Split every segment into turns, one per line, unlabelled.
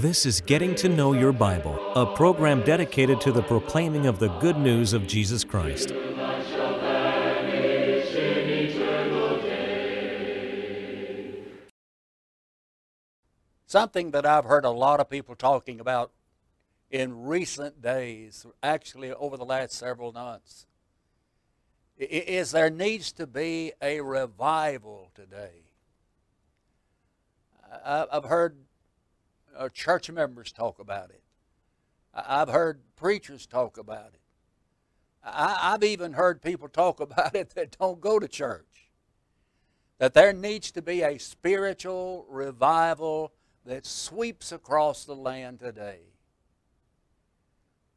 This is Getting to Know Your Bible, a program dedicated to the proclaiming of the good news of Jesus Christ.
Something that I've heard a lot of people talking about in recent days, actually over the last several months, is there needs to be a revival today. I've heard uh, church members talk about it. I've heard preachers talk about it. I've even heard people talk about it that don't go to church. That there needs to be a spiritual revival that sweeps across the land today.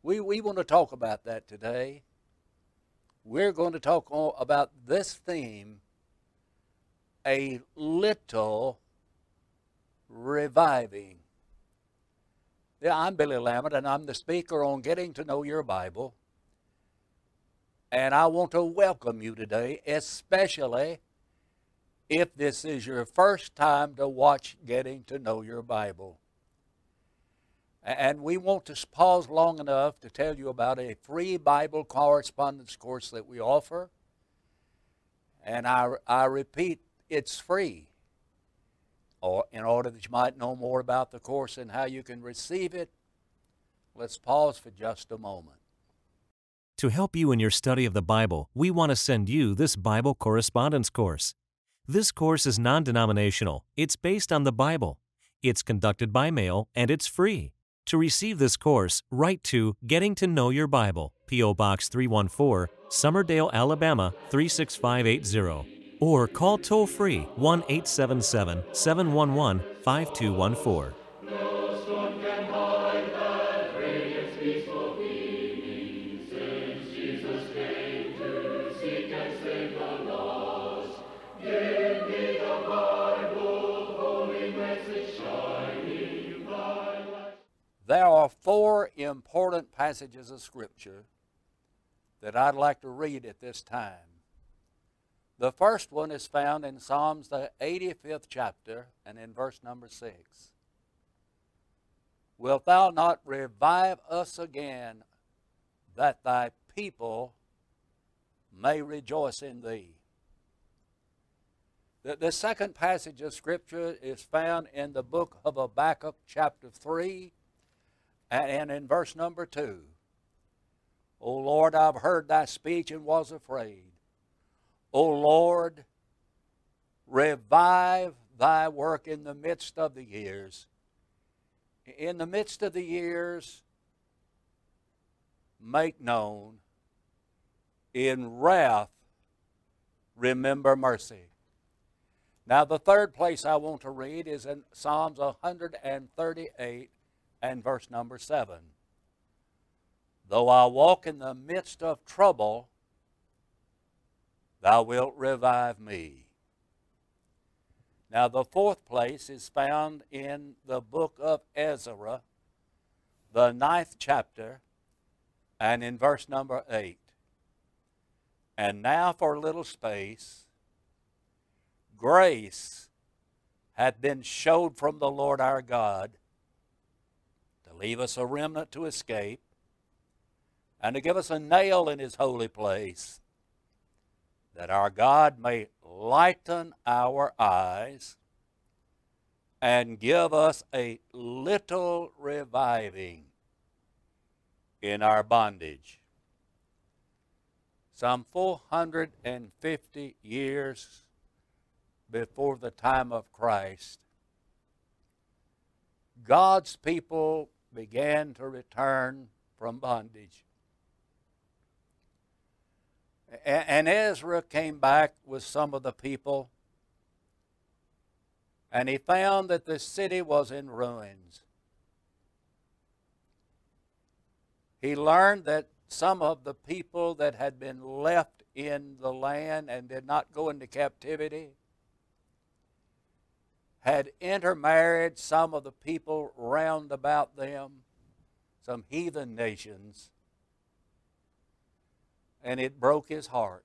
We, we want to talk about that today. We're going to talk about this theme a little reviving. Yeah, I'm Billy Lambert, and I'm the speaker on Getting to Know Your Bible. And I want to welcome you today, especially if this is your first time to watch Getting to Know Your Bible. And we want to pause long enough to tell you about a free Bible correspondence course that we offer. And I, I repeat, it's free or in order that you might know more about the course and how you can receive it, let's pause for just a moment.
To help you in your study of the Bible, we want to send you this Bible correspondence course. This course is non denominational, it's based on the Bible, it's conducted by mail, and it's free. To receive this course, write to Getting to Know Your Bible, P.O. Box 314, Summerdale, Alabama 36580 or call toll free 1 877 711 5214.
There are four important passages of Scripture that I'd like to read at this time. The first one is found in Psalms, the 85th chapter, and in verse number 6. Wilt thou not revive us again, that thy people may rejoice in thee? The, the second passage of Scripture is found in the book of Habakkuk, chapter 3, and, in verse number two, O Lord, I've heard thy speech and was afraid. O Lord, revive thy work in the midst of the years. In the midst of the years, make known. In wrath, remember mercy. Now, the third place I want to read is in Psalms 138 and verse number 7. Though I walk in the midst of trouble, Thou wilt revive me. Now, the fourth place is found in the book of Ezra, the ninth chapter, and in verse number 8. And now, for a little space, grace hath been showed from the Lord our God leave us a remnant to escape and to give us a nail in his holy place that our God may lighten our eyes and give us a little reviving in our bondage. Some 450 years before the time of Christ, God's people began to return from bondage. And Ezra came back with some of the people, and he found that the city was in ruins. He learned that some of the people that had been left in the land and did not go into captivity had intermarried some of the people round about them, some heathen nations and it broke his heart.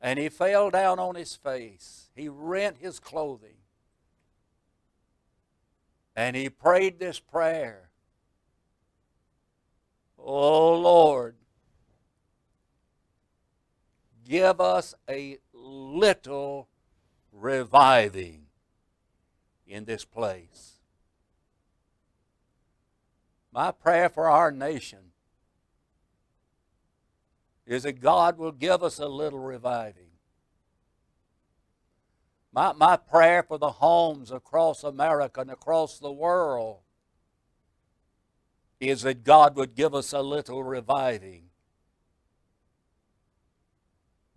And he fell down on his face. He rent his clothing. And he prayed this prayer Oh Lord, give us a little reviving in this place. My prayer for our nation is that God will give us a little reviving. My, my prayer for the homes across America and across the world is that God would give us a little reviving.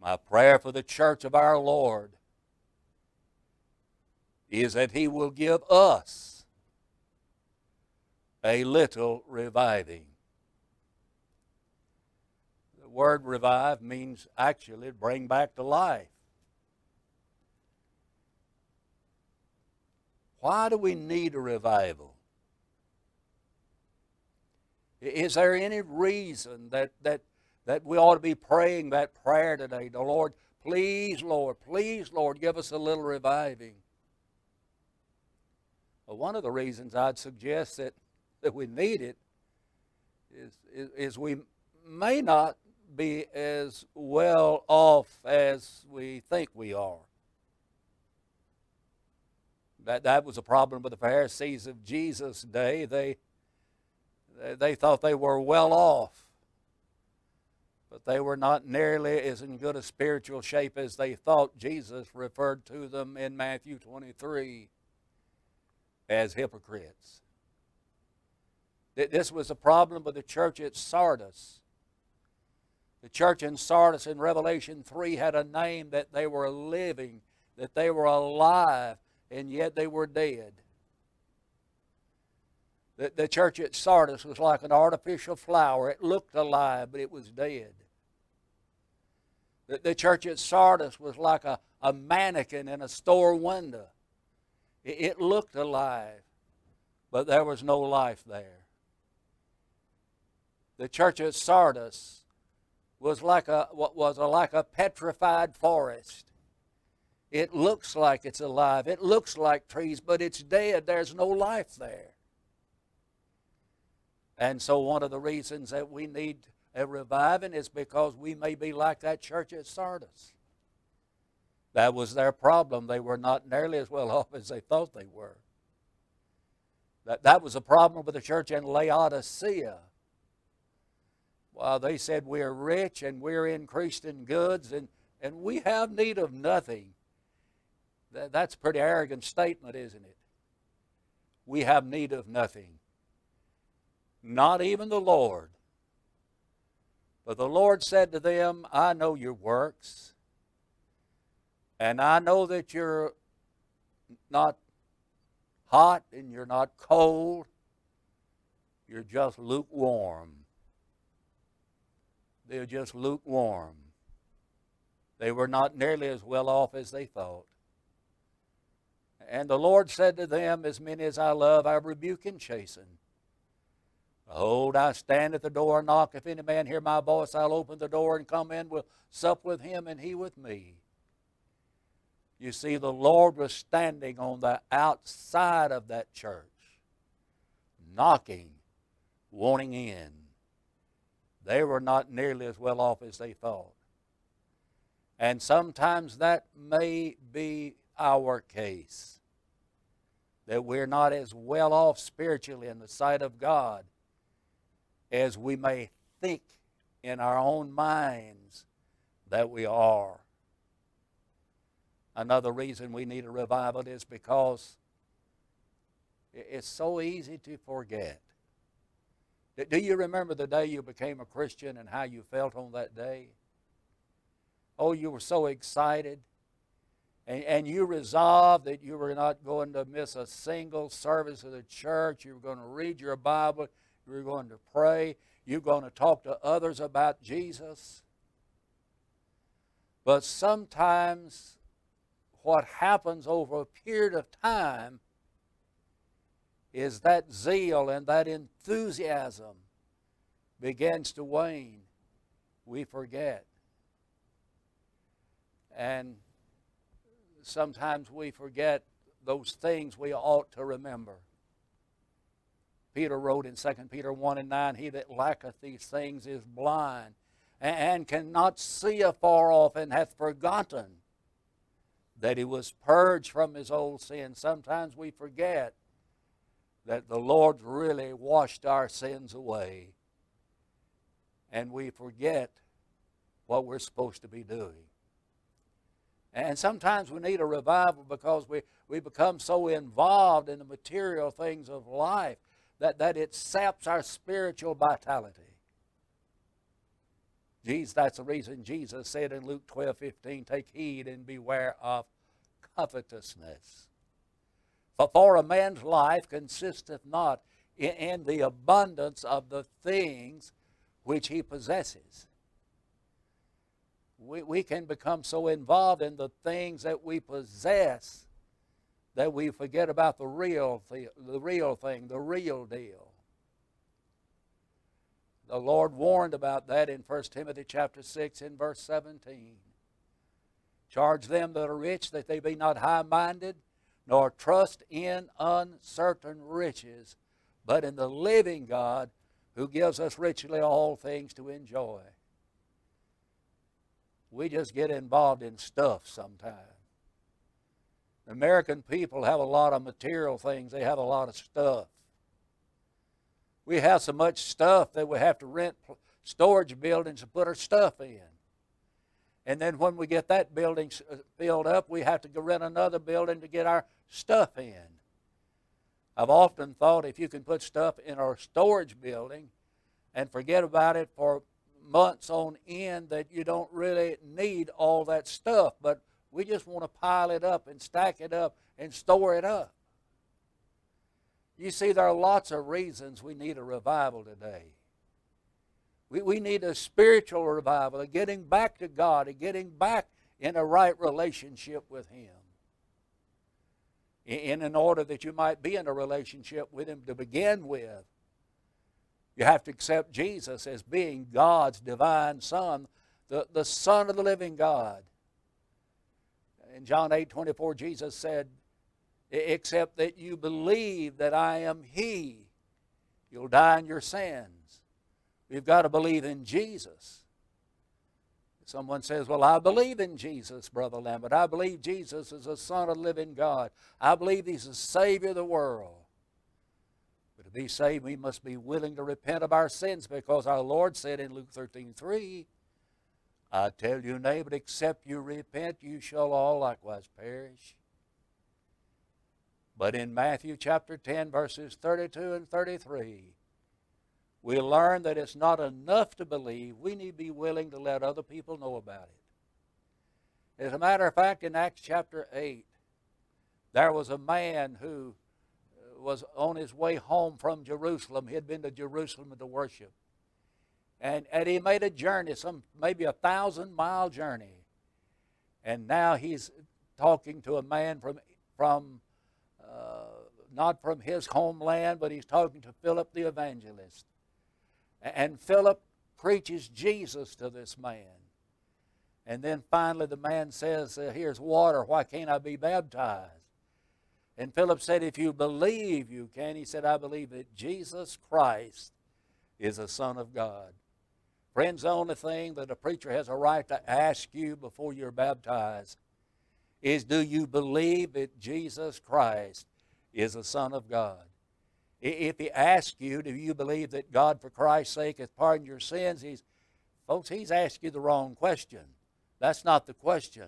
My prayer for the church of our Lord is that He will give us a little reviving. The word revive means actually bring back to life. Why do we need a revival? Is there any reason that, that, that we ought to be praying that prayer today? The Lord, please, Lord, please, Lord, give us a little reviving. One of the reasons I'd suggest that, that we need it is, is, is we may not be as well off as we think we are. That, that was a problem with the Pharisees of Jesus' day. They, they thought they were well off, but they were not nearly as in good a spiritual shape as they thought. Jesus referred to them in Matthew 23 as hypocrites. This was a problem with the church at Sardis. The church in Sardis in Revelation 3 had a name that they were living, that they were alive, and yet they were dead. The, the church at Sardis was like an artificial flower. It looked alive, but it was dead. The, the church at Sardis was like a, a mannequin in a store window. It, looked alive, but there was no life there. The church at Sardis was like a what was a, like a petrified forest. It looks like it's alive. It looks like trees, but it's dead. There's no life there. And so, one of the reasons that we need a reviving is because we may be like that church at Sardis. That was their problem. They were not nearly as well off as they thought they were. That, that was a problem with the church in Laodicea. Well, they said we're rich and we're increased in goods and, and we have need of nothing. That, that's a pretty arrogant statement, isn't it? We have need of nothing not even the Lord. But the Lord said to them, I know your works, and I know that you're not hot and you're not cold, you're just lukewarm. They're just lukewarm. They were not nearly as well off as they thought. And the Lord said to them, As many as I love, I rebuke and chasten. Behold, I stand at the door and knock. If any man hear my voice, I'll open the door and come in, will sup with him and he with me. You see, the Lord was standing on the outside of that church, knocking, wanting in. They were not nearly as well off as they thought. And sometimes that may be our case. That we're not as well off spiritually in the sight of God as we may think in our own minds that we are. Another reason we need a revival is because it's so easy to forget. Do you remember the day you became a Christian and how you felt on that day? Oh, you were so excited. And, and you resolved that you were not going to miss a single service of the church. You were going to read your Bible. You're going to pray. You're going to talk to others about Jesus. But sometimes what happens over a period of time is that zeal and that enthusiasm begins to wane, we forget. And sometimes we forget those things we ought to remember. Peter wrote in 2 Peter 1 and 9, He that lacketh these things is blind, and cannot see afar off, and hath forgotten that he was purged from his old sins. Sometimes we forget that the Lord really washed our sins away, and we forget what we're supposed to be doing. And sometimes we need a revival because we, we become so involved in the material things of life that, that it saps our spiritual vitality. Jesus, that's the reason Jesus said in Luke 12 15, Take heed and beware of covetousness. For, for a man's life consisteth not in, in the abundance of the things which he possesses. We, we can become so involved in the things that we possess that we forget about the real, the, the real thing, the real deal. The Lord warned about that in 1 Timothy chapter 6 in verse 17. Charge them that are rich that they be not high minded, nor trust in uncertain riches, but in the living God who gives us richly all things to enjoy. We just get involved in stuff sometimes. American people have a lot of material things, they have a lot of stuff. We have so much stuff that we have to rent storage buildings to put our stuff in. And then when we get that building uh, filled up, we have to go rent another building to get our stuff in. I've often thought if you can put stuff in our storage building and forget about it for months on end, that you don't really need all that stuff. But we just want to pile it up and stack it up and store it up. You see, there are lots of reasons we need a revival today. We, we need a spiritual revival, a getting back to God, a getting back in a right relationship with Him. In, in order that you might be in a relationship with Him to begin with, you have to accept Jesus as being God's divine Son, the, the Son of the living God. In John 8 24, Jesus said, Except that you believe that I am He, you'll die in your sins. We've got to believe in Jesus. Someone says, Well, I believe in Jesus, Brother Lambert. I believe Jesus is the Son of the living God. I believe He's the Savior of the world. But to be saved, we must be willing to repent of our sins because our Lord said in Luke 13 3, I tell you, neighbor, except you repent, you shall all likewise perish. But in Matthew chapter 10, verses 32 and 33, we learn that it's not enough to believe. We need to be willing to let other people know about it. As a matter of fact, in Acts chapter 8, there was a man who uh, was on his way home from Jerusalem. He had been to Jerusalem to worship. And, and he made a journey, some maybe a thousand mile journey. And now he's talking to a man from, from not from his homeland, but he's talking to Philip the evangelist. And Philip preaches Jesus to this man. And then finally the man says, uh, Here's water. Why can't I be baptized? And Philip said, If you believe, you can. He said, I believe that Jesus Christ is the Son of God. Friends, the only thing that a preacher has a right to ask you before you're baptized is do you believe that Jesus Christ is a Son of God? If he asks you, do you believe that God, for Christ's sake, hath pardoned your sins? He's, folks, he's asked you the wrong question. That's not the question.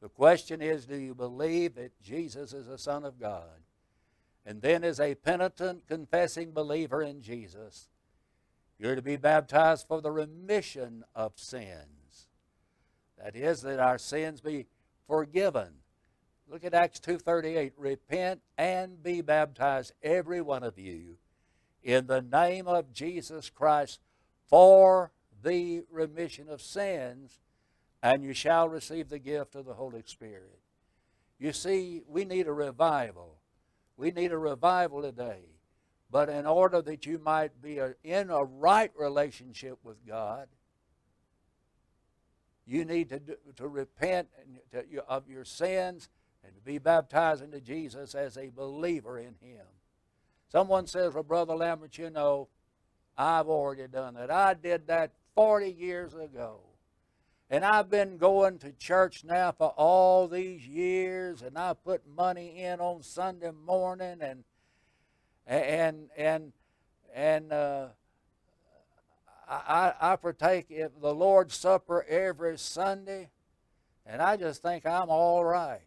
The question is, do you believe that Jesus is a Son of God? And then, as a penitent, confessing believer in Jesus, you're to be baptized for the remission of sins. That is, that our sins be forgiven Look at Acts 2:38. Repent and be baptized every one of you in the name of Jesus Christ for the remission of sins and you shall receive the gift of the Holy Spirit. You see, we need a revival. We need a revival today. But in order that you might be in a right relationship with God, you need to, do, to repent of your sins and to be baptized into Jesus as a believer in Him. Someone says, Well, Brother Lambert, you know, I've already done that. I did that 40 years ago. And I've been going to church now for all these years, and I put money in on Sunday morning, and and and and uh, I, I partake in the Lord's Supper every Sunday, and I just think I'm all right.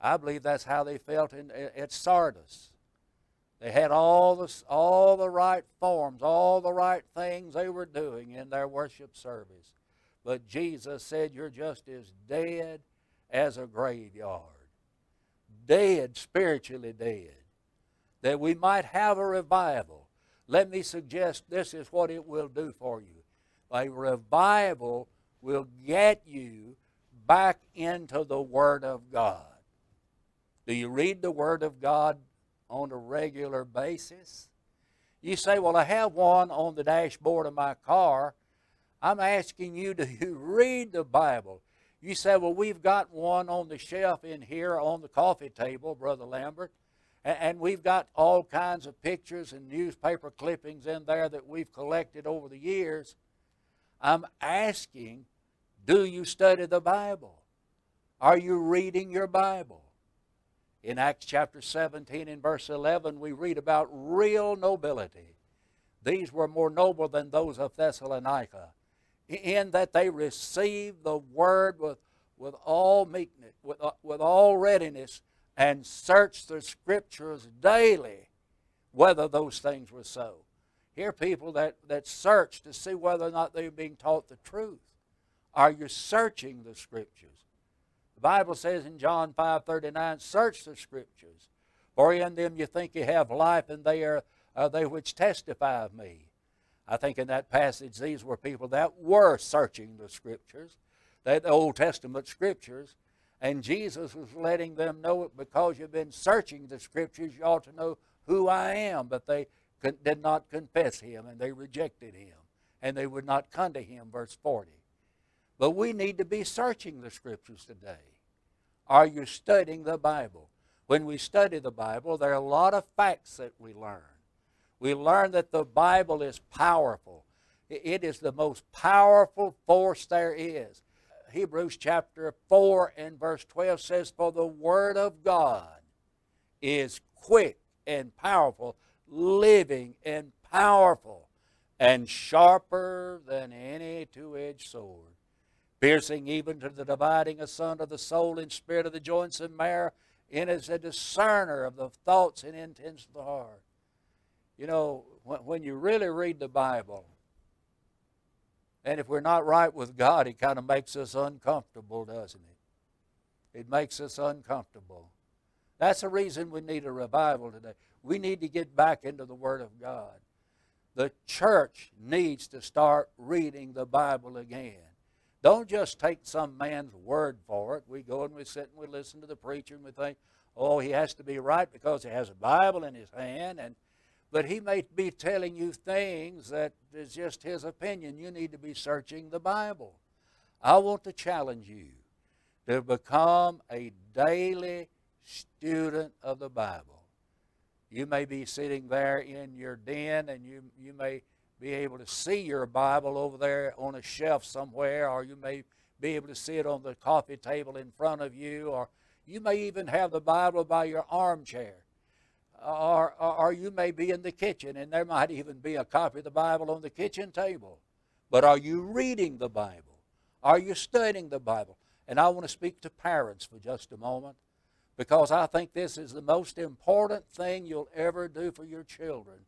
I believe that's how they felt in, at Sardis. They had all the, all the right forms, all the right things they were doing in their worship service. But Jesus said, You're just as dead as a graveyard. Dead, spiritually dead. That we might have a revival. Let me suggest this is what it will do for you. A revival will get you back into the Word of God. Do you read the Word of God on a regular basis? You say, Well, I have one on the dashboard of my car. I'm asking you, do you read the Bible? You say, Well, we've got one on the shelf in here on the coffee table, Brother Lambert, and we've got all kinds of pictures and newspaper clippings in there that we've collected over the years. I'm asking, do you study the Bible? Are you reading your Bible? In Acts chapter 17 and verse 11, we read about real nobility. These were more noble than those of Thessalonica, in that they received the word with, with all meekness, with, uh, with all readiness, and searched the scriptures daily whether those things were so. Here people that, that search to see whether or not they're being taught the truth. Are you searching the scriptures? Bible says in John 5:39, "Search the Scriptures, for in them you think you have life, and they are, are they which testify of me." I think in that passage, these were people that were searching the Scriptures, the Old Testament Scriptures, and Jesus was letting them know it because you've been searching the Scriptures, you ought to know who I am. But they did not confess Him, and they rejected Him, and they would not come to Him. Verse 40. But we need to be searching the Scriptures today. Are you studying the Bible? When we study the Bible, there are a lot of facts that we learn. We learn that the Bible is powerful. It is the most powerful force there is. Hebrews chapter 4 and verse 12 says, For the Word of God is quick and powerful, living and powerful, and sharper than any two edged sword piercing even to the dividing asunder the soul and spirit of the joints and marrow, and is a discerner of the thoughts and intents of the heart. You know, when you really read the Bible, and if we're not right with God, it kind of makes us uncomfortable, doesn't it? It makes us uncomfortable. That's the reason we need a revival today. We need to get back into the Word of God. The church needs to start reading the Bible again. Don't just take some man's word for it. We go and we sit and we listen to the preacher and we think, oh, he has to be right because he has a Bible in his hand. And, but he may be telling you things that is just his opinion. You need to be searching the Bible. I want to challenge you to become a daily student of the Bible. You may be sitting there in your den and you, you may be able to see your Bible over there on a shelf somewhere, or you may be able to see it on the coffee table in front of you, or you may even have the Bible by your armchair. Or, or, or, you may be in the kitchen and there might even be a copy of the Bible on the kitchen table. But are you reading the Bible? Are you studying the Bible? And I want to speak to parents for just a moment because I think this is the most important thing you'll ever do for your children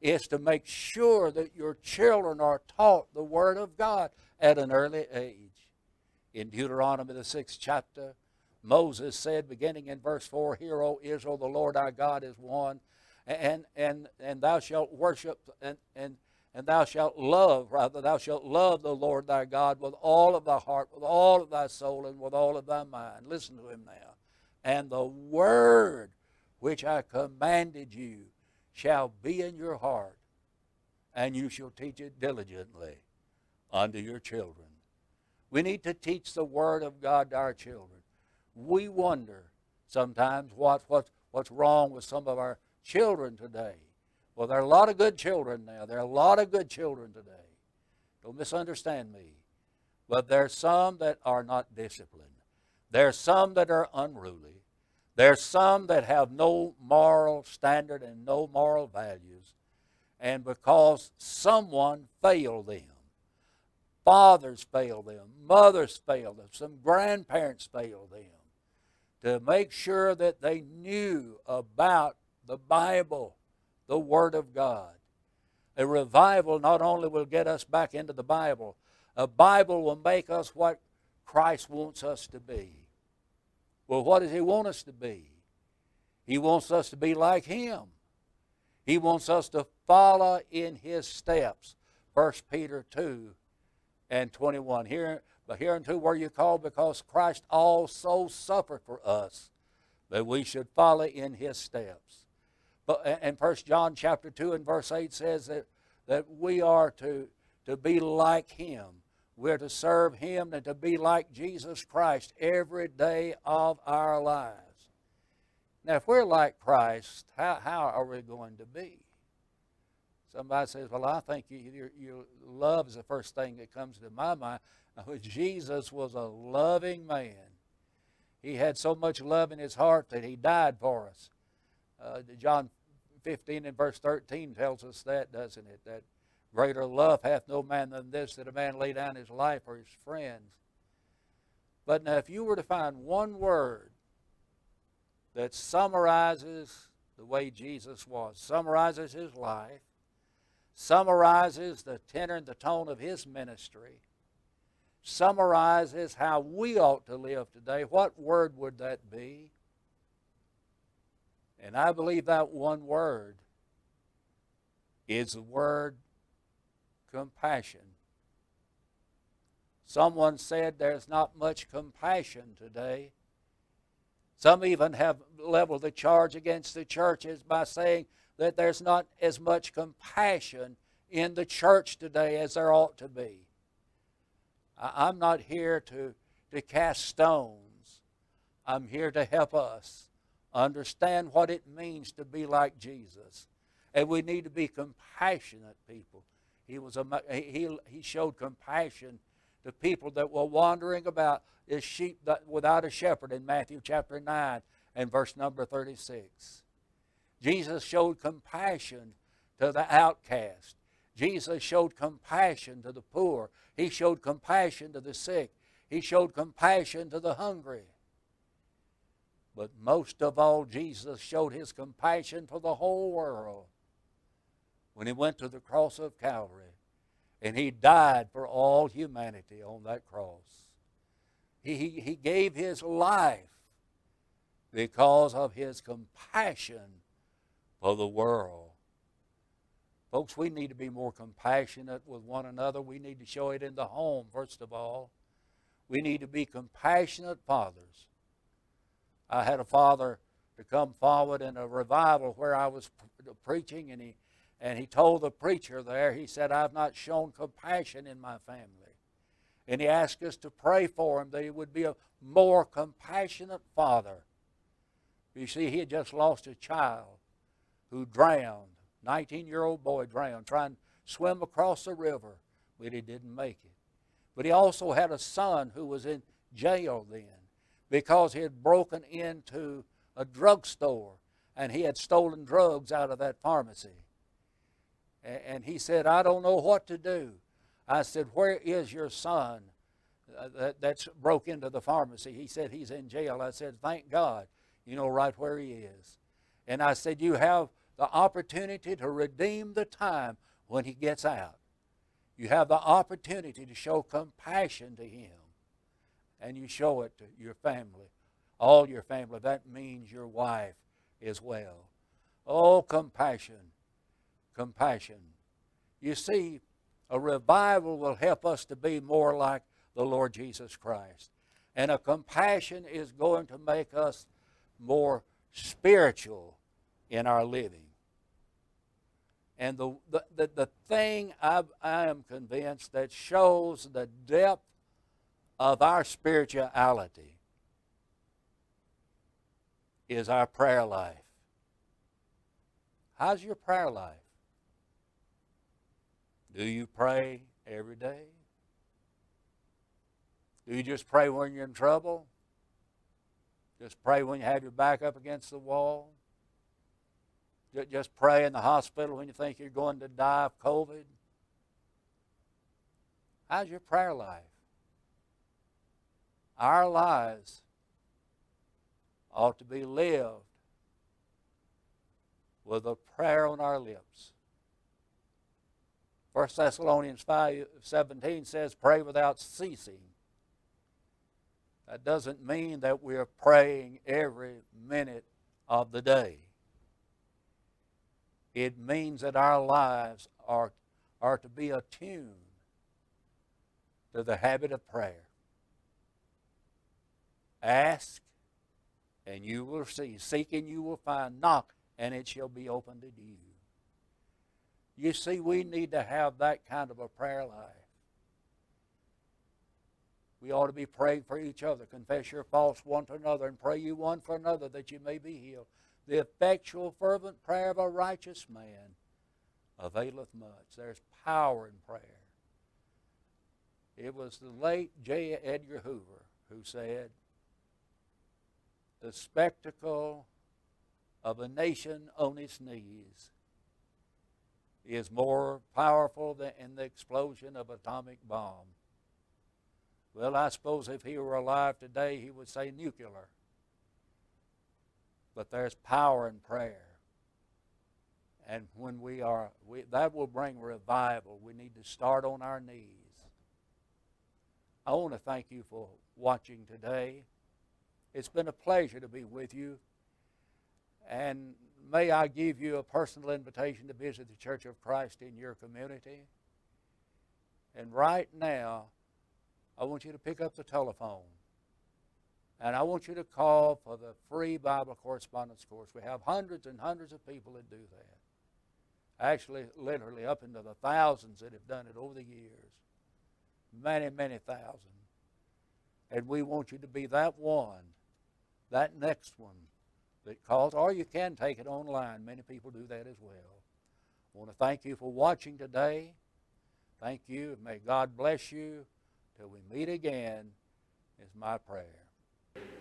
is to make sure that your children are taught the Word of God at an early age. In Deuteronomy, the sixth chapter, Moses said, beginning in verse 4, Hear, O Israel, the Lord our God is one, and, and, and thou shalt worship, and, and, and thou shalt love, rather, thou shalt love the Lord thy God with all of thy heart, with all of thy soul, and with all of thy mind. Listen to him now. And the word which I commanded you shall be in your heart, and you shall teach it diligently unto your children. We need to teach the Word of God to our children. We wonder sometimes what, what, what's wrong with some of our children today. Well, there are a lot of good children now. There are a lot of good children today. Don't misunderstand me. But there are some that are not disciplined. There are some that are unruly. There are some that have no moral standard and no moral values. And because someone failed them, fathers failed them, mothers failed them, some grandparents failed them, to make sure that they knew about the Bible, the Word of God. A revival not only will get us back into the Bible, a Bible will make us what Christ wants us to be. Well, what does He want us to be? He wants us to be like Him. He wants us to follow in His steps. 1 Peter 2 and 21. Here, but hereunto were you called because Christ also suffered for us, that we should follow in His steps. But, and 1 John chapter 2 and verse 8 says that, that we are to, to be like Him we're to serve Him and to be like Jesus Christ every day of our lives. Now, if we're like Christ, how, how are we going to be? Somebody says, Well, I think you, your, your love is the first thing that comes to my mind. Jesus was a loving man. He had so much love in his heart that he died for us. Uh, John 15 and verse 13 tells us that, doesn't it? That Greater love hath no man than this, that a man lay down his life for his friends. But now, if you were to find one word that summarizes the way Jesus was, summarizes his life, summarizes the tenor and the tone of his ministry, summarizes how we ought to live today, what word would that be? And I believe that one word is the word compassion. Someone said there's not much compassion today. Some even have leveled the charge against the churches by saying that there's not as much compassion in the church today as there ought to be. I'm not here to, to cast stones. I'm here to help us understand what it means to be like Jesus. And we need to be compassionate people. He, was a, he, he showed compassion to people that were wandering about as sheep that, without a shepherd in Matthew chapter 9 and verse number 36. Jesus showed compassion to the outcast. Jesus showed compassion to the poor. He showed compassion to the sick. He showed compassion to the hungry. But most of all, Jesus showed his compassion for the whole world when he went to the cross of Calvary and he died for all humanity on that cross. He, he, he gave his life because of his compassion for the world. Folks, we need to be more compassionate with one another. We need to show it in the home, first of all. We need to be compassionate fathers. I had a father to come forward in a revival where I was preaching, and he and he told the preacher there, he said, I've not shown compassion in my family. And he asked us to pray for him that he would be a more compassionate father. You see, he had just lost a child who drowned. 19 year old boy drowned, trying to swim across the river, but he didn't make it. But he also had a son who was in jail then because he had broken into a drugstore and he had stolen drugs out of that pharmacy. And he said, I don't know what to do. I said, Where is your son uh, that, that's broke into the pharmacy? He said, He's in jail. I said, Thank God. You know right where he is. And I said, You have the opportunity to redeem the time when he gets out. You have the opportunity to show compassion to him. And you show it to your family, all your family. That means your wife as well. Oh, compassion compassion. You see, a revival will help us to be more like the Lord Jesus Christ. And a compassion is going to make us more spiritual in our living. And the, the, the, the thing I, I am convinced that shows the depth of our spirituality is our prayer life. How's your prayer life? Do you pray every day? Do you just pray when you're in trouble? Just pray when you have your back up against the wall? Just pray in the hospital when you think you're going to die of COVID? How's your prayer life? Our lives ought to be lived with a prayer on our lips. 1 Thessalonians 5 17 says, Pray without ceasing. That doesn't mean that we're praying every minute of the day. It means that our lives are, are to be attuned to the habit of prayer. Ask, and you will receive. Seek, and you will find. Knock, and it shall be opened to you. You see, we need to have that kind of a prayer life. We ought to be praying for each other. Confess your faults one to another and pray you one for another that you may be healed. The effectual, fervent prayer of a righteous man availeth much. There's power in prayer. It was the late J. Edgar Hoover who said, The spectacle of a nation on its knees is more powerful than the explosion of atomic bomb. Well, I suppose if he were alive today, he would say nuclear. But there's power in prayer. And when we are, we, that will bring revival. We need to start on our knees. I want to thank you for watching today. It's been a pleasure to be with you. And may I give you a personal invitation to visit the Church of Christ in your community. And right now, I want you to pick up the telephone. And I want you to call for the free Bible correspondence course. We have hundreds and hundreds of people that do that. Actually, literally up into the thousands that have done it over the years. Many, many thousands. And we want you to be that one, that next one that calls, or you can take it online. Many people do that as well. I want to thank you for watching today. Thank you. May God bless you. Till we meet again is my prayer.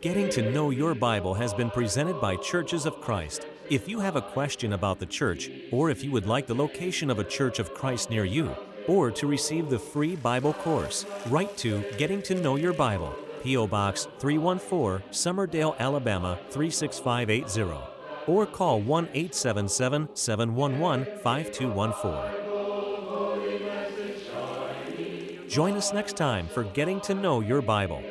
Getting to Know Your Bible has been presented by Churches of Christ. If you have a question about the church, or if you would like the location of a Church of Christ near you, or to receive the free Bible course, write to Getting to Know Your Bible, P.O. Box 314, Summerdale, Alabama 36580, or call 1 877 711 5214. Join us next time for Getting to Know Your Bible.